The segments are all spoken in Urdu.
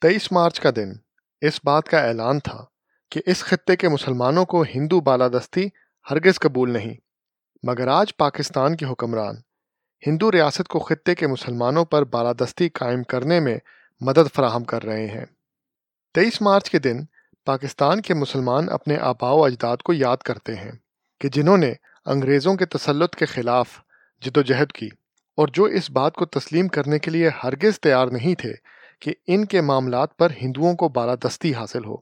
تیئیس مارچ کا دن اس بات کا اعلان تھا کہ اس خطے کے مسلمانوں کو ہندو بالادستی ہرگز قبول نہیں۔ مگر آج پاکستان کے حکمران ہندو ریاست کو خطے کے مسلمانوں پر بالادستی قائم کرنے میں مدد فراہم کر رہے ہیں۔ تیئیس مارچ کے دن پاکستان کے مسلمان اپنے آبا و اجداد کو یاد کرتے ہیں کہ جنہوں نے انگریزوں کے تسلط کے خلاف جد و جہد کی اور جو اس بات کو تسلیم کرنے کے لیے ہرگز تیار نہیں تھے کہ ان کے معاملات پر ہندوؤں کو بالادستی حاصل ہو۔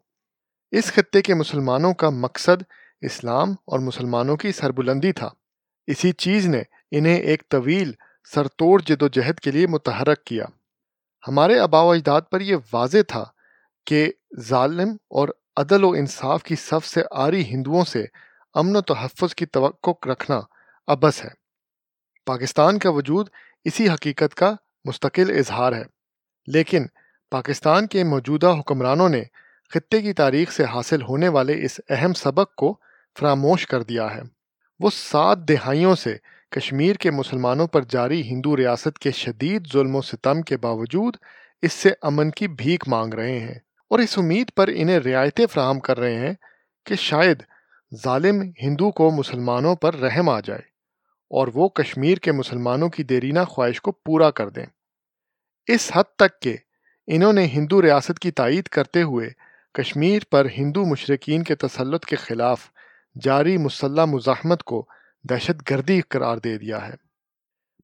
اس خطے کے مسلمانوں کا مقصد اسلام اور مسلمانوں کی سربلندی تھا۔ اسی چیز نے انہیں ایک طویل، سرتوڑ جد و جہد کے لیے متحرک کیا۔ ہمارے آبا و اجداد پر یہ واضح تھا کہ ظالم اور عدل و انصاف کی صف سے آری ہندوؤں سے امن و تحفظ کی توقع رکھنا ابس ہے۔ پاکستان کا وجود اسی حقیقت کا مستقل اظہار ہے۔ لیکن پاکستان کے موجودہ حکمرانوں نے خطے کی تاریخ سے حاصل ہونے والے اس اہم سبق کو فراموش کر دیا ہے۔ وہ سات دہائیوں سے کشمیر کے مسلمانوں پر جاری ہندو ریاست کے شدید ظلم و ستم کے باوجود اس سے امن کی بھیک مانگ رہے ہیں اور اس امید پر انہیں رعایتیں فراہم کر رہے ہیں کہ شاید ظالم ہندو کو مسلمانوں پر رحم آ جائے اور وہ کشمیر کے مسلمانوں کی دیرینہ خواہش کو پورا کر دیں۔ اس حد تک کہ انہوں نے ہندو ریاست کی تائید کرتے ہوئے کشمیر پر ہندو مشرقین کے تسلط کے خلاف جاری مسلح مزاحمت کو دہشت گردی قرار دے دیا ہے۔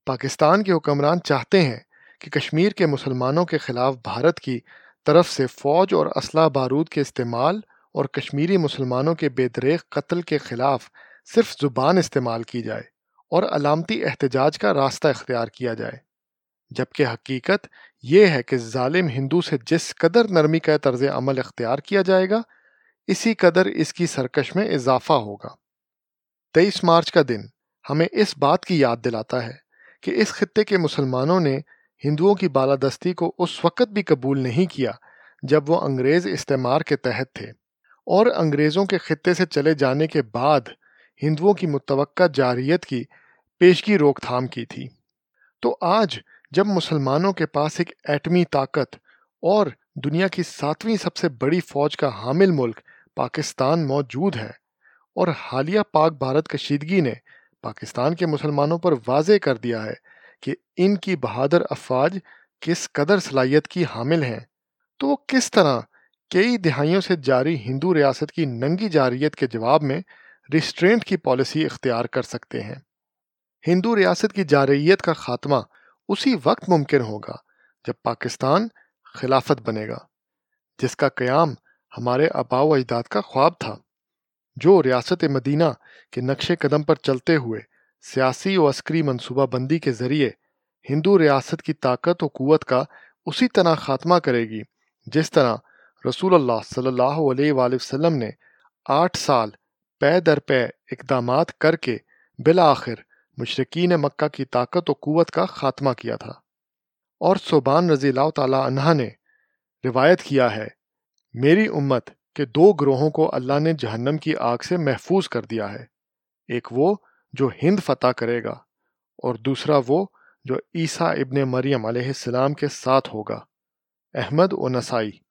پاکستان کے حکمران چاہتے ہیں کہ کشمیر کے مسلمانوں کے خلاف بھارت کی طرف سے فوج اور اسلحہ بارود کے استعمال اور کشمیری مسلمانوں کے بے دریغ قتل کے خلاف صرف زبان استعمال کی جائے اور علامتی احتجاج کا راستہ اختیار کیا جائے۔ جبکہ حقیقت یہ ہے کہ ظالم ہندو سے جس قدر نرمی کا طرز عمل اختیار کیا جائے گا، اسی قدر اس کی سرکش میں اضافہ ہوگا۔ تیئیس مارچ کا دن ہمیں اس بات کی یاد دلاتا ہے کہ اس خطے کے مسلمانوں نے ہندوؤں کی بالادستی کو اس وقت بھی قبول نہیں کیا جب وہ انگریز استعمار کے تحت تھے۔ اور انگریزوں کے خطے سے چلے جانے کے بعد ہندوؤں کی متوقع جاریت کی پیشگی روک تھام کی تھی۔ تو آج جب مسلمانوں کے پاس ایک ایٹمی طاقت اور دنیا کی ساتویں سب سے بڑی فوج کا حامل ملک پاکستان موجود ہے اور حالیہ پاک بھارت کشیدگی نے پاکستان کے مسلمانوں پر واضح کر دیا ہے کہ ان کی بہادر افواج کس قدر صلاحیت کی حامل ہیں، تو وہ کس طرح کئی دہائیوں سے جاری ہندو ریاست کی ننگی جاریت کے جواب میں ریسٹرینٹ کی پالیسی اختیار کر سکتے ہیں۔ ہندو ریاست کی جارحیت کا خاتمہ اسی وقت ممکن ہوگا جب پاکستان خلافت بنے گا، جس کا قیام ہمارے آبا و اجداد کا خواب تھا، جو ریاست مدینہ کے نقش قدم پر چلتے ہوئے سیاسی و عسکری منصوبہ بندی کے ذریعے ہندو ریاست کی طاقت و قوت کا اسی طرح خاتمہ کرے گی، جس طرح رسول اللہ صلی اللہ علیہ وآلہ وسلم نے آٹھ سال پے در پے اقدامات کر کے بالآخر مشرقین مکہ کی طاقت و قوت کا خاتمہ کیا تھا۔ اور صوبان رضی اللہ تعالیٰ عنہ نے روایت کیا ہے، میری امت کے دو گروہوں کو اللہ نے جہنم کی آگ سے محفوظ کر دیا ہے۔ ایک وہ جو ہند فتح کرے گا اور دوسرا وہ جو عیسیٰ ابن مریم علیہ السلام کے ساتھ ہوگا۔ احمد و نسائی۔